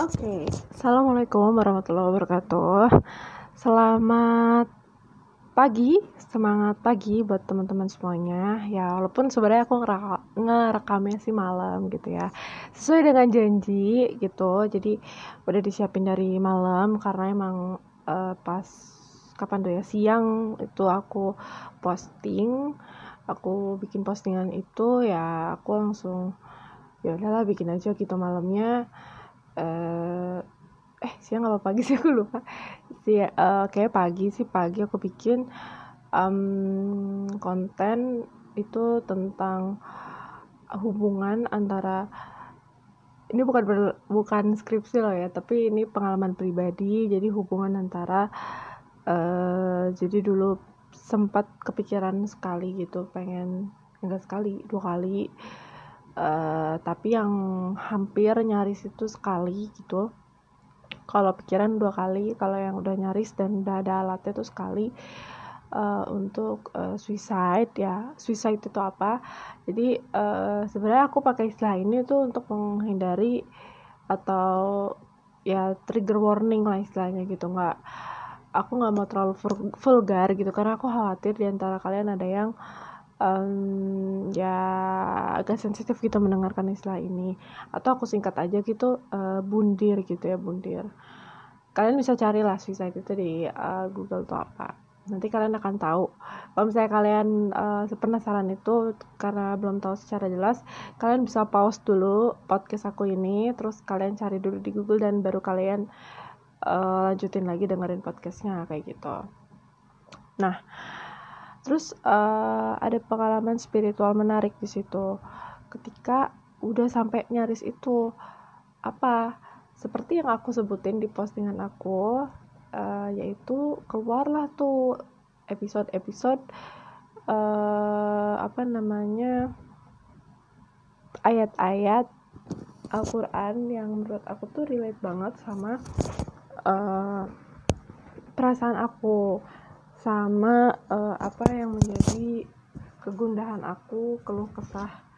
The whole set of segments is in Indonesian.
Oke, assalamualaikum warahmatullahi wabarakatuh. Selamat pagi, semangat pagi buat teman-teman semuanya. Ya, walaupun sebenarnya aku ngereka- ngerekamnya sih malam gitu ya, sesuai dengan janji gitu. Jadi udah disiapin dari malam karena emang uh, pas kapan tuh ya siang itu aku posting, aku bikin postingan itu ya aku langsung ya udahlah bikin aja gitu malamnya uh, eh siang apa pagi sih? Aku lupa. Sih uh, kayak pagi sih pagi aku bikin um, konten itu tentang hubungan antara ini bukan ber, bukan skripsi loh ya tapi ini pengalaman pribadi. Jadi hubungan antara uh, jadi dulu sempat kepikiran sekali gitu pengen enggak sekali dua kali uh, tapi yang hampir nyaris itu sekali gitu. Kalau pikiran dua kali kalau yang udah nyaris dan udah ada alatnya itu sekali. Uh, untuk uh, suicide ya. Suicide itu apa? Jadi uh, sebenarnya aku pakai istilah ini tuh untuk menghindari atau ya trigger warning lah istilahnya gitu. Nggak aku nggak mau terlalu vulgar gitu. Karena aku khawatir di antara kalian ada yang um, ya agak sensitif gitu mendengarkan istilah ini. Atau aku singkat aja gitu uh, bundir gitu ya bundir. Kalian bisa carilah suicide itu di uh, Google tuh apa. Nanti kalian akan tahu. Kalau misalnya kalian uh, penasaran itu karena belum tahu secara jelas kalian bisa pause dulu podcast aku ini terus kalian cari dulu di Google dan baru kalian uh, lanjutin lagi dengerin podcastnya kayak gitu. Nah terus uh, ada pengalaman spiritual menarik di situ. Ketika udah sampai nyaris itu apa seperti yang aku sebutin di postingan aku uh, yaitu keluarlah tuh episode-episode uh, apa namanya ayat-ayat Al-Quran yang menurut aku tuh relate banget sama uh, perasaan aku sama uh, apa yang menjadi kegundahan aku keluh kesah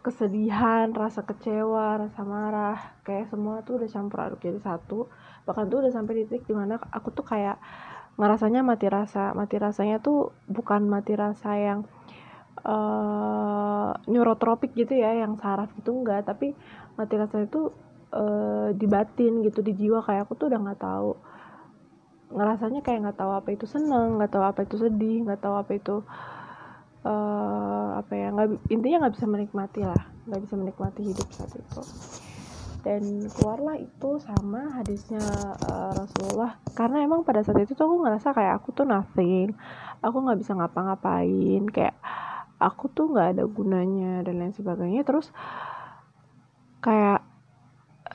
kesedihan rasa kecewa rasa marah kayak semua tuh udah campur aduk jadi satu. Bahkan tuh udah sampai di titik di mana aku tuh kayak ngerasanya mati rasa mati rasanya tuh bukan mati rasa yang uh, neurotropik gitu ya yang saraf gitu enggak. Tapi mati rasa itu uh, di batin gitu di jiwa. Kayak aku tuh udah nggak tahu ngerasanya kayak nggak tahu apa itu seneng nggak tahu apa itu sedih nggak tahu apa itu uh, apa ya nggak intinya nggak bisa menikmati lah nggak bisa menikmati hidup saat itu. Dan keluarlah itu sama hadisnya uh, Rasulullah. Karena emang pada saat itu tuh aku ngerasa kayak aku tuh nothing aku nggak bisa ngapa-ngapain kayak aku tuh nggak ada gunanya dan lain sebagainya. Terus kayak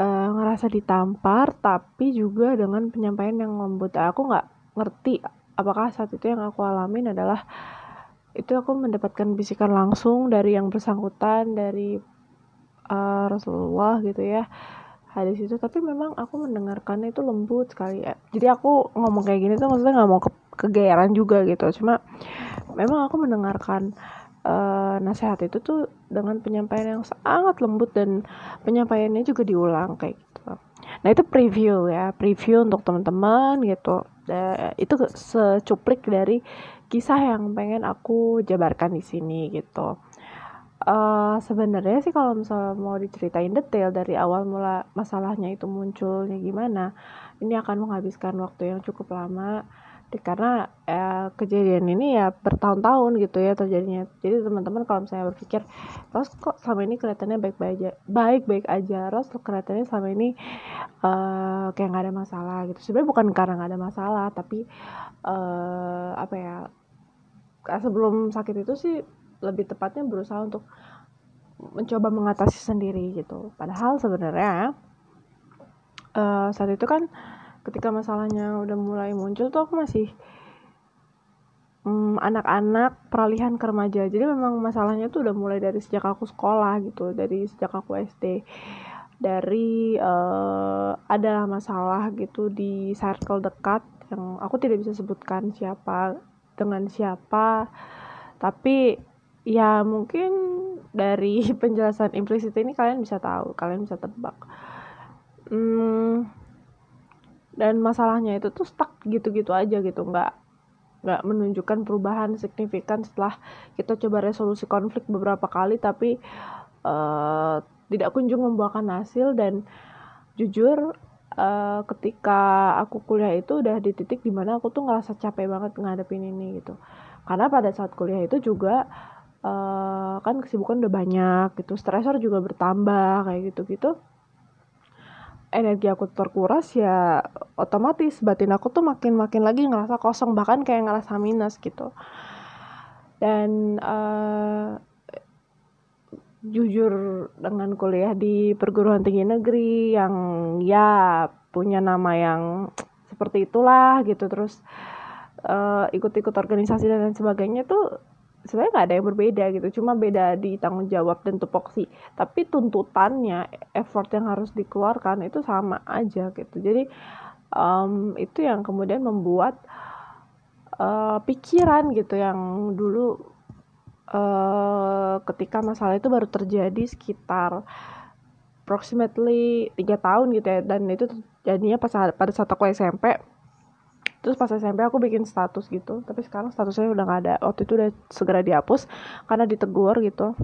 uh, ngerasa ditampar tapi juga dengan penyampaian yang lembut. Aku nggak ngerti apakah saat itu yang aku alamin adalah itu aku mendapatkan bisikan langsung dari yang bersangkutan dari uh, Rasulullah gitu ya hadis itu. Tapi memang aku mendengarkannya itu lembut sekali. Ya jadi aku ngomong kayak gini tuh maksudnya nggak mau ke kegeeran juga gitu. Cuma memang aku mendengarkan uh, nasihat itu tuh dengan penyampaian yang sangat lembut dan penyampaiannya juga diulang kayak gitu. Nah itu preview ya, preview untuk teman-teman gitu. Da, itu secuplik dari kisah yang pengen aku jabarkan di sini gitu. Uh, sebenarnya sih kalau misalnya mau diceritain detail dari awal mula masalahnya itu munculnya gimana, ini akan menghabiskan waktu yang cukup lama karena ya, kejadian ini ya bertahun-tahun gitu ya terjadinya. Jadi teman-teman kalau misalnya berpikir Ros kok selama ini kelihatannya baik-baik aja baik-baik aja? Ros kelihatannya selama ini uh, kayak nggak ada masalah? Gitu. Sebenarnya bukan karena nggak ada masalah tapi uh, apa ya sebelum sakit itu sih lebih tepatnya berusaha untuk mencoba mengatasi sendiri gitu. Padahal sebenarnya uh, saat itu kan ketika masalahnya udah mulai muncul tuh aku masih anak-anak um, peralihan ke remaja. Jadi memang masalahnya tuh udah mulai dari sejak aku sekolah gitu dari sejak aku SD dari uh, adalah masalah gitu di circle dekat yang aku tidak bisa sebutkan siapa dengan siapa. Tapi ya mungkin dari penjelasan implisit ini kalian bisa tahu kalian bisa tebak. Hmm, dan masalahnya itu tuh stuck gitu-gitu aja gitu. Nggak nggak menunjukkan perubahan signifikan setelah kita coba resolusi konflik beberapa kali. Tapi uh, tidak kunjung membuahkan hasil. Dan jujur uh, ketika aku kuliah itu udah di titik di mana aku tuh ngerasa capek banget ngadepin ini gitu. Karena pada saat kuliah itu juga uh, kan kesibukan udah banyak gitu. Stresor juga bertambah kayak gitu gitu energi aku terkuras ya otomatis batin aku tuh makin makin lagi ngerasa kosong bahkan kayak ngerasa minus gitu. Dan uh, jujur dengan kuliah di perguruan tinggi negeri yang ya punya nama yang seperti itulah gitu terus uh, ikut-ikut organisasi dan lain sebagainya tuh sebenarnya nggak ada yang berbeda gitu. Cuma beda di tanggung jawab dan tupoksi tapi tuntutannya effort yang harus dikeluarkan itu sama aja gitu. Jadi um, itu yang kemudian membuat uh, pikiran gitu yang dulu uh, ketika masalah itu baru terjadi sekitar approximately tiga tahun gitu ya. Dan itu jadinya pas pada saat aku SMP terus pas SMP aku bikin status gitu. Tapi sekarang statusnya udah gak ada. Waktu itu udah segera dihapus karena ditegur gitu.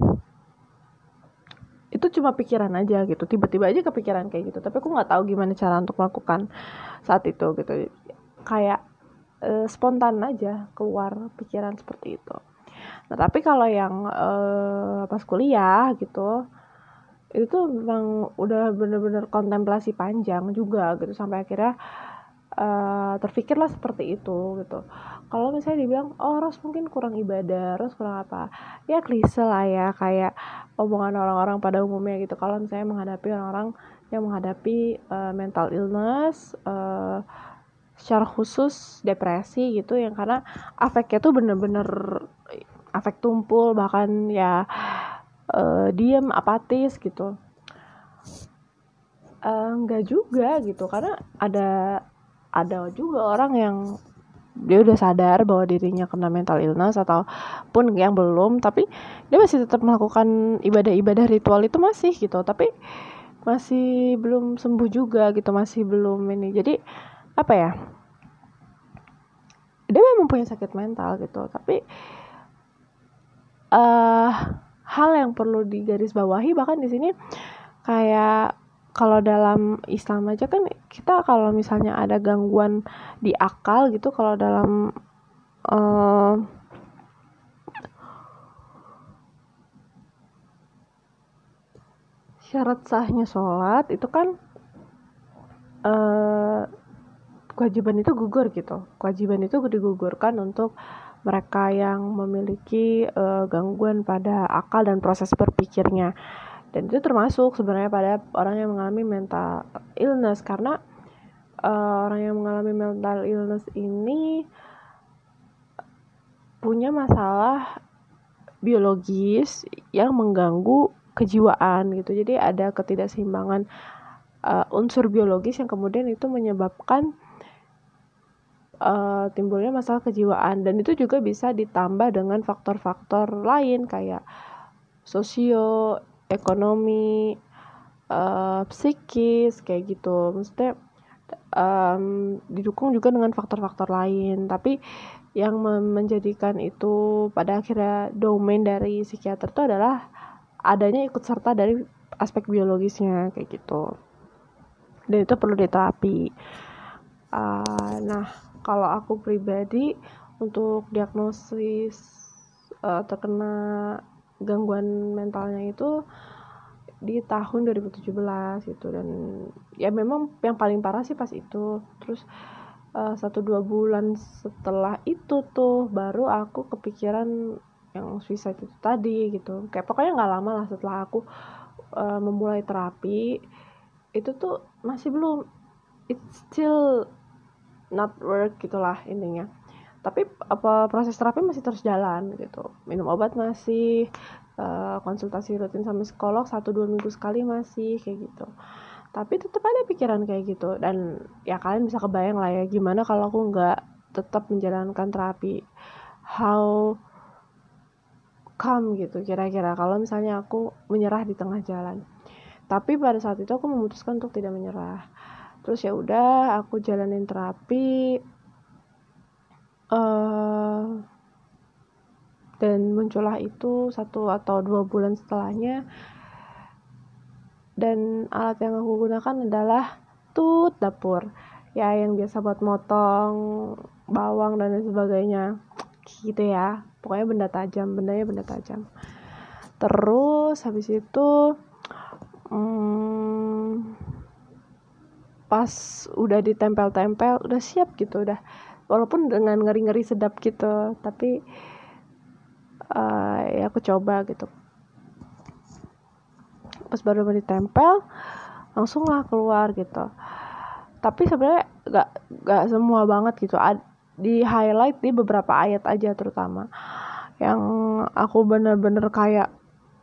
Itu cuma pikiran aja gitu. Tiba-tiba aja kepikiran kayak gitu. Tapi aku nggak tahu gimana cara untuk melakukan saat itu gitu. Kayak e, spontan aja keluar pikiran seperti itu. Nah tapi kalau yang e, pas kuliah gitu itu memang udah bener-bener kontemplasi panjang juga gitu. Sampai akhirnya uh, terpikirlah seperti itu gitu. Kalau misalnya dibilang oh Ros mungkin kurang ibadah Ros kurang apa ya klise lah ya kayak omongan orang-orang pada umumnya gitu. Kalau misalnya menghadapi orang-orang yang menghadapi uh, mental illness uh, secara khusus depresi gitu yang karena afeknya tuh bener-bener afek tumpul bahkan ya uh, diem apatis gitu. Uh, enggak juga gitu. Karena ada ada juga orang yang dia udah sadar bahwa dirinya kena mental illness ataupun yang belum tapi dia masih tetap melakukan ibadah-ibadah ritual itu masih gitu. Tapi masih belum sembuh juga gitu masih belum ini. Jadi apa ya? Dia memang punya sakit mental gitu tapi uh, hal yang perlu digarisbawahi bahkan di sini kayak kalau dalam Islam aja kan kita kalau misalnya ada gangguan di akal gitu kalau dalam uh, syarat sahnya sholat itu kan uh, kewajiban itu gugur gitu. Kewajiban itu digugurkan untuk mereka yang memiliki uh, gangguan pada akal dan proses berpikirnya dan itu termasuk sebenarnya pada orang yang mengalami mental illness. Karena uh, orang yang mengalami mental illness ini punya masalah biologis yang mengganggu kejiwaan gitu. Jadi ada ketidakseimbangan uh, unsur biologis yang kemudian itu menyebabkan uh, timbulnya masalah kejiwaan. Dan itu juga bisa ditambah dengan faktor-faktor lain kayak sosio ekonomi uh, psikis kayak gitu. Maksudnya um, didukung juga dengan faktor-faktor lain. Tapi yang menjadikan itu pada akhirnya domain dari psikiater itu adalah adanya ikut serta dari aspek biologisnya kayak gitu. Dan itu perlu diterapi. Uh, nah kalau aku pribadi untuk diagnosis uh, terkena gangguan mentalnya itu di tahun 2017 gitu. Dan ya memang yang paling parah sih pas itu. Terus uh, satu dua bulan setelah itu tuh baru aku kepikiran yang suicide itu tadi gitu. Kayak pokoknya nggak lama lah setelah aku uh, memulai terapi itu tuh masih belum it's still not work gitulah intinya tapi apa proses terapi masih terus jalan gitu. Minum obat masih uh, konsultasi rutin sama psikolog satu dua minggu sekali masih kayak gitu. Tapi tetap ada pikiran kayak gitu. Dan ya kalian bisa kebayang lah ya gimana kalau aku nggak tetap menjalankan terapi? How come gitu kira-kira. Kalau misalnya aku menyerah di tengah jalan. Tapi pada saat itu aku memutuskan untuk tidak menyerah. Terus ya udah aku jalanin terapi uh, dan muncullah itu satu atau dua bulan setelahnya. Dan alat yang aku gunakan adalah tut dapur. Ya yang biasa buat motong bawang dan lain sebagainya. Gitu ya. Pokoknya benda tajam bendanya benda tajam. Terus habis itu hmm, pas udah ditempel-tempel udah siap gitu udah walaupun dengan ngeri-ngeri sedap gitu tapi uh, ya aku coba gitu. Pas baru baru ditempel langsung lah keluar gitu. Tapi sebenarnya gak gak semua banget gitu. Di highlight di beberapa ayat aja terutama. Yang aku bener-bener kayak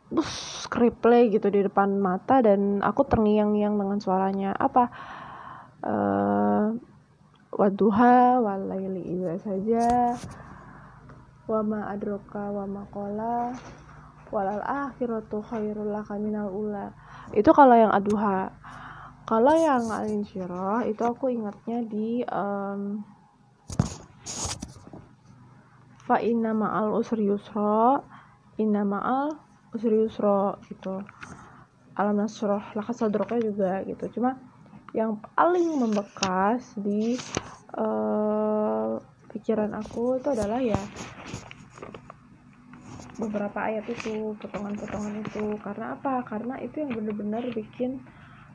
bus replay gitu di depan mata dan aku terngiang-ngiang dengan suaranya. Apa? Uh, waduha walaili iya saja wama adroka wama kola walal akhiratu khairul laka minal ula. Itu kalau yang aduha kalau yang alin itu aku ingatnya di um, fa inna ma'al usri yusra inna ma'al usri yusra gitu. Alam nasroh laka sadroknya juga gitu. Cuma yang paling membekas di uh, pikiran aku itu adalah ya beberapa ayat itu potongan-potongan itu. Karena apa? Karena itu yang benar-benar bikin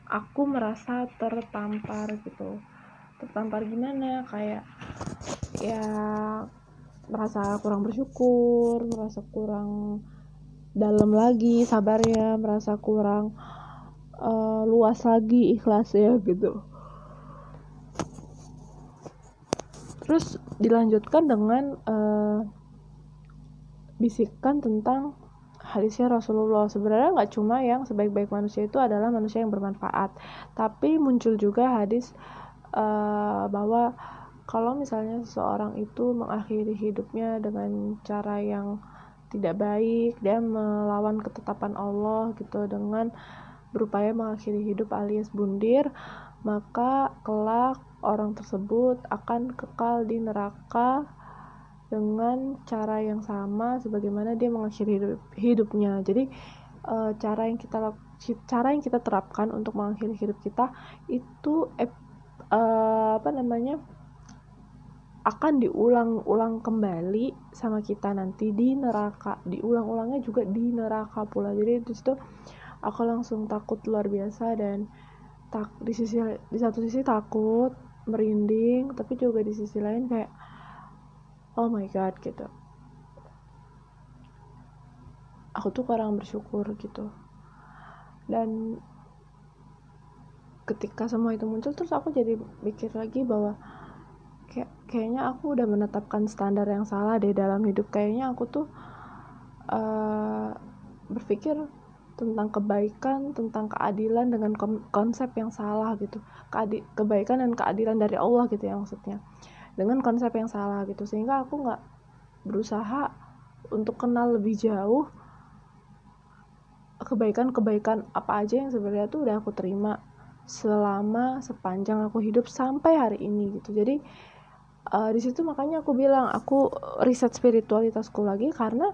aku merasa tertampar gitu. Tertampar gimana? Kayak ya merasa kurang bersyukur merasa kurang dalam lagi sabarnya merasa kurang uh, luas lagi ikhlasnya gitu. Terus dilanjutkan dengan uh, bisikan tentang hadisnya Rasulullah. Sebenarnya nggak cuma yang sebaik-baik manusia itu adalah manusia yang bermanfaat tapi muncul juga hadis uh, bahwa kalau misalnya seseorang itu mengakhiri hidupnya dengan cara yang tidak baik dia melawan ketetapan Allah gitu dengan berupaya mengakhiri hidup alias bundir maka kelak orang tersebut akan kekal di neraka dengan cara yang sama sebagaimana dia mengakhiri hidup, hidupnya. Jadi e, cara yang kita cara yang kita terapkan untuk mengakhiri hidup kita itu e, apa namanya akan diulang-ulang kembali sama kita nanti di neraka. Diulang-ulangnya juga di neraka pula. Jadi di situ aku langsung takut luar biasa dan tak di sisi di satu sisi takut merinding tapi juga di sisi lain kayak oh my god gitu. Aku tuh kurang bersyukur gitu. Dan ketika semua itu muncul terus aku jadi mikir lagi bahwa kayak kayaknya aku udah menetapkan standar yang salah deh dalam hidup. Kayaknya aku tuh uh, berpikir tentang kebaikan tentang keadilan dengan konsep yang salah gitu. Kebaikan dan keadilan dari Allah gitu ya maksudnya. Dengan konsep yang salah gitu. Sehingga aku nggak berusaha untuk kenal lebih jauh kebaikan-kebaikan apa aja yang sebenarnya tuh udah aku terima selama sepanjang aku hidup sampai hari ini gitu. Jadi uh, di situ makanya aku bilang aku riset spiritualitasku lagi karena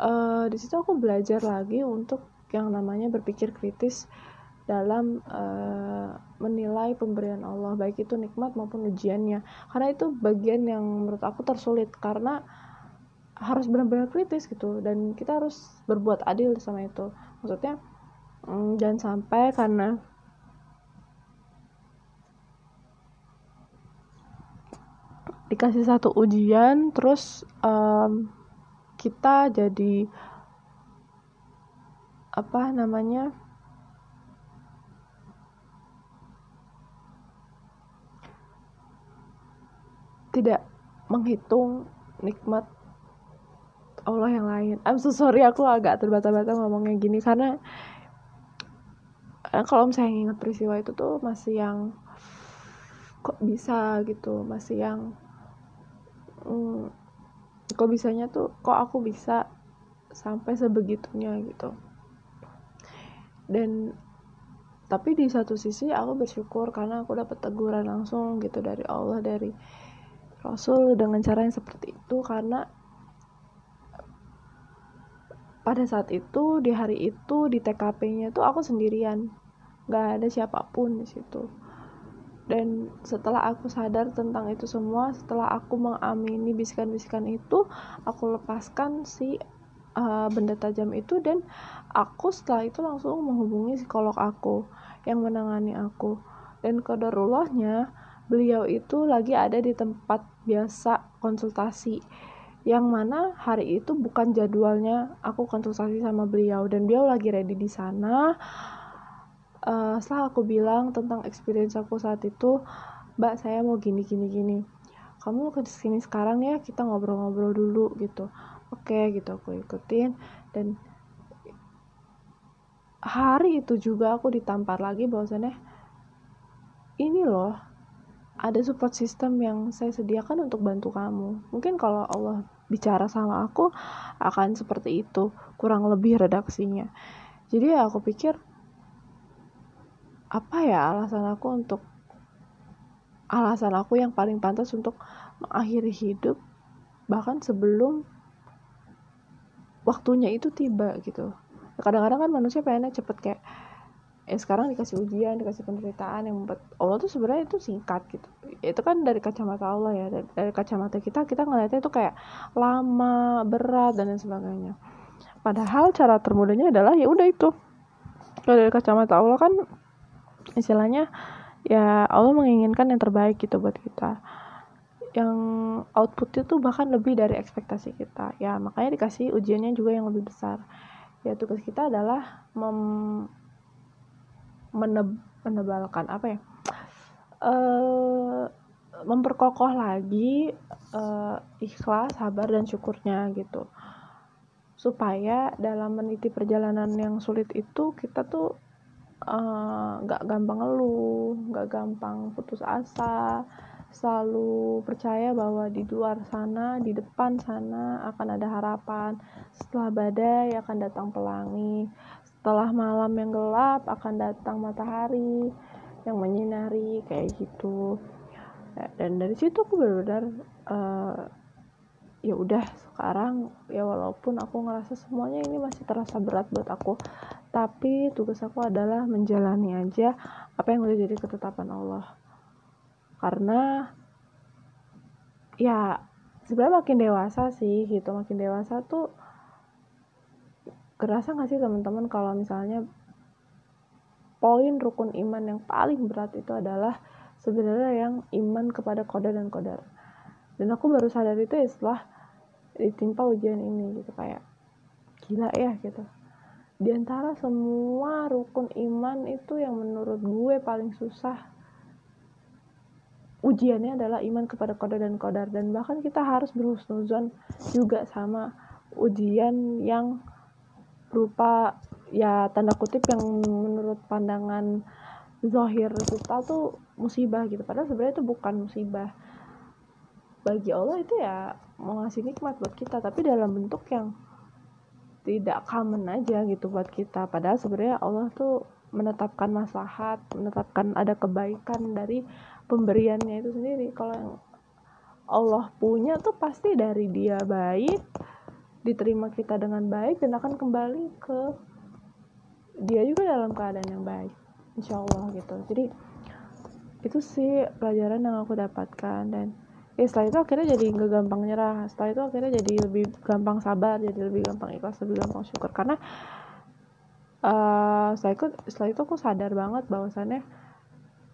uh, di situ aku belajar lagi untuk yang namanya berpikir kritis dalam uh, menilai pemberian Allah baik itu nikmat maupun ujiannya. Karena itu bagian yang menurut aku tersulit karena harus benar-benar kritis gitu dan kita harus berbuat adil sama itu. Maksudnya mm, jangan sampai karena dikasih satu ujian terus um, kita jadi apa namanya tidak menghitung nikmat Allah yang lain. I'm so sorry aku agak terbata-bata ngomongnya gini karena kalau misalnya ingat peristiwa itu tuh masih yang kok bisa gitu, masih yang hmm, kok bisanya tuh kok aku bisa sampai sebegitunya gitu dan tapi di satu sisi aku bersyukur karena aku dapat teguran langsung gitu dari Allah dari Rasul dengan cara yang seperti itu. Karena pada saat itu di hari itu di TKP-nya tuh aku sendirian. Nggak ada siapa pun di situ. Dan setelah aku sadar tentang itu semua setelah aku mengamini bisikan-bisikan itu aku lepaskan si uh, benda tajam itu dan aku setelah itu langsung menghubungi psikolog aku yang menangani aku. Dan kodarullahnya beliau itu lagi ada di tempat biasa konsultasi yang mana hari itu bukan jadwalnya aku konsultasi sama beliau dan beliau lagi ready di sana. Uh, setelah aku bilang tentang experience aku saat itu mbak saya mau gini gini gini. Kamu ke sini sekarang ya kita ngobrol-ngobrol dulu gitu oke okay, gitu aku ikutin. Dan hari itu juga aku ditampar lagi bahwasannya ini loh ada support system yang saya sediakan untuk bantu kamu. Mungkin kalau Allah bicara sama aku akan seperti itu kurang lebih redaksinya. Jadi ya aku pikir apa ya alasan aku untuk alasan aku yang paling pantas untuk mengakhiri hidup bahkan sebelum waktunya itu tiba gitu. Kadang-kadang kan manusia pengennya cepet kayak eh sekarang dikasih ujian dikasih penderitaan yang membuat Allah tuh sebenarnya itu singkat gitu. Itu kan dari kacamata Allah ya dari, dari kacamata kita kita ngeliatnya itu kayak lama berat dan lain sebagainya. Padahal cara termudahnya adalah ya udah itu. Kalau dari kacamata Allah kan istilahnya ya Allah menginginkan yang terbaik gitu buat kita yang outputnya tuh bahkan lebih dari ekspektasi kita. Ya makanya dikasih ujiannya juga yang lebih besar. Ya tugas kita adalah mem meneb menebalkan apa ya? Uh, memperkokoh lagi uh, ikhlas sabar dan syukurnya gitu. Supaya dalam meniti perjalanan yang sulit itu kita tuh eh, nggak uh, gampang ngeluh nggak gampang putus asa selalu percaya bahwa di luar sana di depan sana akan ada harapan. Setelah badai akan datang pelangi. Setelah malam yang gelap akan datang matahari yang menyinari kayak gitu. Dan dari situ aku benar-benar uh, ya udah sekarang ya walaupun aku ngerasa semuanya ini masih terasa berat buat aku tapi tugas aku adalah menjalani aja apa yang udah jadi ketetapan Allah karena ya sebenarnya makin dewasa sih gitu. Makin dewasa tuh kerasa gak sih teman-teman kalau misalnya poin rukun iman yang paling berat itu adalah sebenarnya yang iman kepada kodar dan kodar dan aku baru sadar itu ya setelah ditimpa ujian ini gitu. Kayak gila ya gitu. Di antara semua rukun iman itu yang menurut gue paling susah ujiannya adalah iman kepada kodar dan kodar dan bahkan kita harus berhusnuzon juga sama ujian yang berupa ya tanda kutip yang menurut pandangan zahir kita tuh musibah gitu. Padahal sebenarnya itu bukan musibah. Bagi Allah itu ya mau ngasih nikmat buat kita tapi dalam bentuk yang tidak common aja gitu buat kita. Padahal sebenarnya Allah tuh menetapkan maslahat menetapkan ada kebaikan dari pemberiannya itu sendiri. Kalau yang Allah punya tuh pasti dari dia baik diterima kita dengan baik dan akan kembali ke dia juga dalam keadaan yang baik. Insya Allah gitu. Jadi itu sih pelajaran yang aku dapatkan. Dan ya setelah itu akhirnya jadi nggak gampang nyerah. Setelah itu akhirnya jadi lebih gampang sabar jadi lebih gampang ikhlas lebih gampang syukur. Karena uh, setelah itu setelah itu aku sadar banget bahwasannya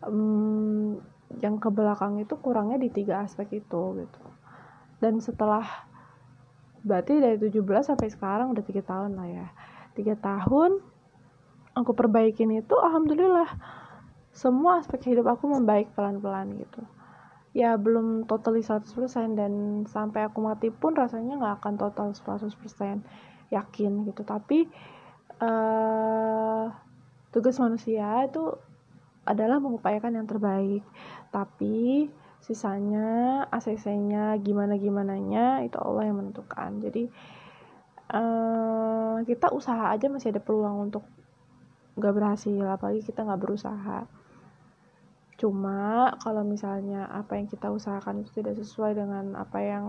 um, yang ke belakang itu kurangnya di tiga aspek itu gitu. Dan setelah berarti dari 17 sampai sekarang udah tiga tahun lah ya. Tiga tahun aku perbaikin itu alhamdulillah semua aspek hidup aku membaik pelan-pelan gitu. Ya belum totally 100% dan sampai aku mati pun rasanya nggak akan total 100% yakin gitu. Tapi uh, tugas manusia itu adalah mengupayakan yang terbaik. Tapi sisanya ACC-nya gimana gimananya itu Allah yang menentukan. Jadi uh, kita usaha aja masih ada peluang untuk nggak berhasil apalagi kita nggak berusaha. Cuma kalau misalnya apa yang kita usahakan itu tidak sesuai dengan apa yang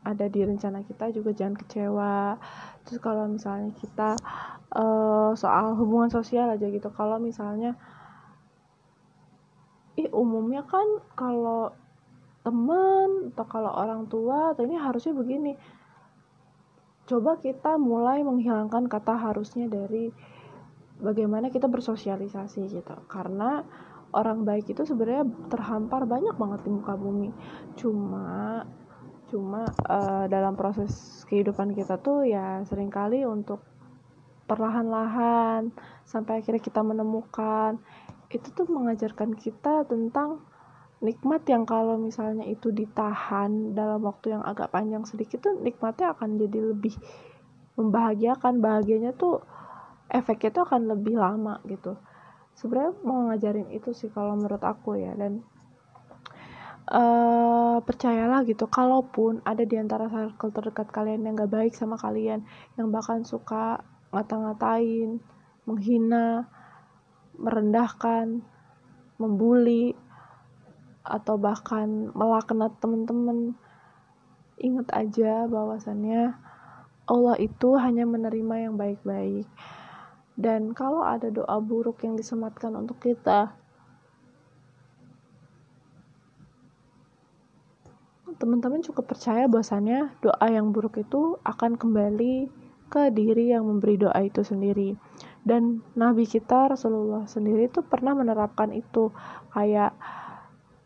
ada di rencana kita juga jangan kecewa. Terus kalau misalnya kita uh, soal hubungan sosial aja gitu kalau misalnya ih umumnya kan kalau teman atau kalau orang tua atau ini harusnya begini. Coba kita mulai menghilangkan kata harusnya dari bagaimana kita bersosialisasi gitu. Karena orang baik itu sebenarnya terhampar banyak banget di muka bumi. Cuma cuma uh, dalam proses kehidupan kita tuh ya sering kali untuk perlahan-lahan sampai akhirnya kita menemukan itu tuh mengajarkan kita tentang nikmat yang kalau misalnya itu ditahan dalam waktu yang agak panjang sedikit tuh nikmatnya akan jadi lebih membahagiakan. Bahagianya tuh efeknya tuh akan lebih lama gitu. Sebenarnya mau ngajarin itu sih kalau menurut aku ya dan uh, percayalah gitu kalaupun ada di antara circle terdekat kalian yang gak baik sama kalian yang bahkan suka ngata-ngatain menghina merendahkan membuli atau bahkan melaknat teman-teman ingat aja bahwasannya Allah itu hanya menerima yang baik-baik. Dan kalau ada doa buruk yang disematkan untuk kita, teman-teman cukup percaya bahwasannya doa yang buruk itu akan kembali ke diri yang memberi doa itu sendiri. Dan Nabi kita Rasulullah sendiri itu pernah menerapkan itu. Kayak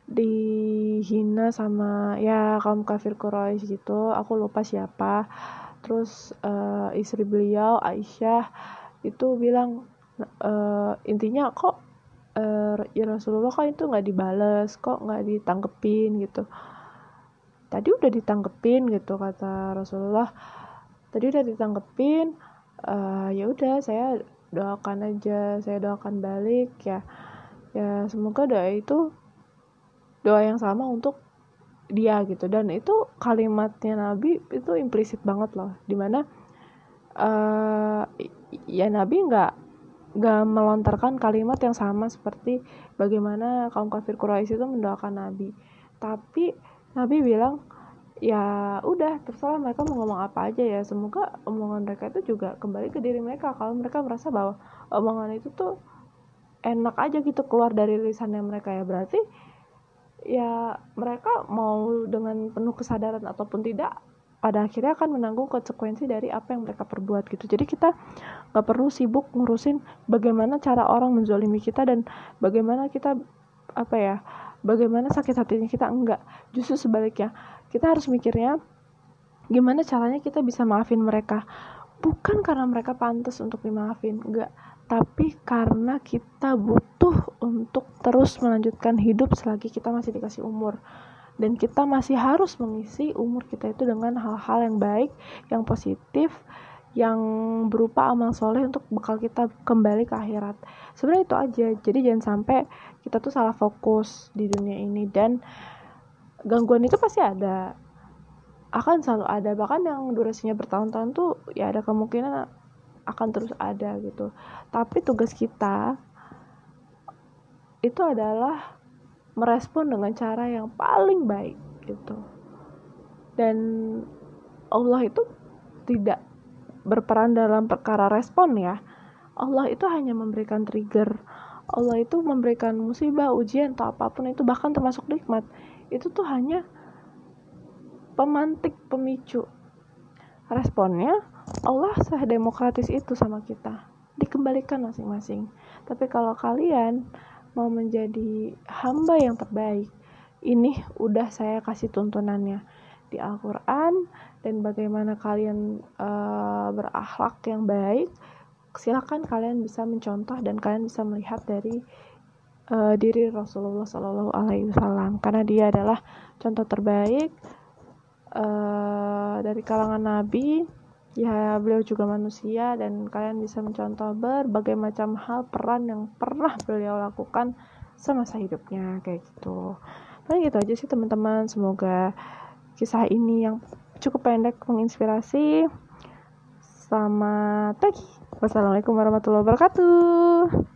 dihina sama ya kaum kafir Quraisy gitu aku lupa siapa. Terus uh, istri beliau Aisyah itu bilang e, intinya kok e, ya Rasulullah kan itu nggak dibales kok nggak ditangkepin gitu tadi udah ditangkepin gitu kata Rasulullah. Tadi udah ditangkepin e, ya udah saya doakan aja saya doakan balik ya. Ya semoga doa itu doa yang sama untuk dia gitu. Dan itu kalimatnya Nabi itu implisit banget loh di mana uh, ya Nabi nggak nggak melontarkan kalimat yang sama seperti bagaimana kaum kafir Quraisy itu mendoakan Nabi. Tapi Nabi bilang ya udah terserah mereka mau ngomong apa aja ya. Semoga omongan mereka itu juga kembali ke diri mereka. Kalau mereka merasa bahwa omongan itu tuh enak aja gitu keluar dari lisannya mereka ya berarti ya mereka mau dengan penuh kesadaran ataupun tidak pada akhirnya akan menanggung konsekuensi dari apa yang mereka perbuat gitu. Jadi kita nggak perlu sibuk ngurusin bagaimana cara orang menzolimi kita dan bagaimana kita apa ya bagaimana sakit hatinya kita? Enggak. Justru sebaliknya. Kita harus mikirnya gimana caranya kita bisa maafin mereka? Bukan karena mereka pantas untuk dimaafin enggak. Tapi karena kita butuh untuk terus melanjutkan hidup selagi kita masih dikasih umur. Dan kita masih harus mengisi umur kita itu dengan hal-hal yang baik, yang positif, yang berupa amal soleh untuk bekal kita kembali ke akhirat. Sebenarnya itu aja. Jadi jangan sampai kita tuh salah fokus di dunia ini dan gangguan itu pasti ada. Akan selalu ada. Bahkan yang durasinya bertahun-tahun tuh ya ada kemungkinan akan terus ada gitu. Tapi tugas kita itu adalah merespon dengan cara yang paling baik gitu dan Allah itu tidak berperan dalam perkara respon ya. Allah itu hanya memberikan trigger. Allah itu memberikan musibah ujian atau apa pun itu bahkan termasuk nikmat. Itu tuh hanya pemantik pemicu. Responnya Allah demokratis itu sama kita. Dikembalikan masing-masing. Tapi kalau kalian mau menjadi hamba yang terbaik ini udah saya kasih tuntunannya di Al-Quran dan bagaimana kalian uh, berakhlak yang baik silakan kalian bisa mencontoh dan kalian bisa melihat dari uh, diri Rasulullah Shallallahu Alaihi Wasallam. Karena dia adalah contoh terbaik uh, dari kalangan Nabi. Ya beliau juga manusia dan kalian bisa mencontoh berbagai macam hal peran yang pernah beliau lakukan semasa hidupnya kayak gitu. Paling gitu aja sih teman-teman. Semoga kisah ini yang cukup pendek menginspirasi selamat pagi Wassalamualaikum warahmatullahi wabarakatuh.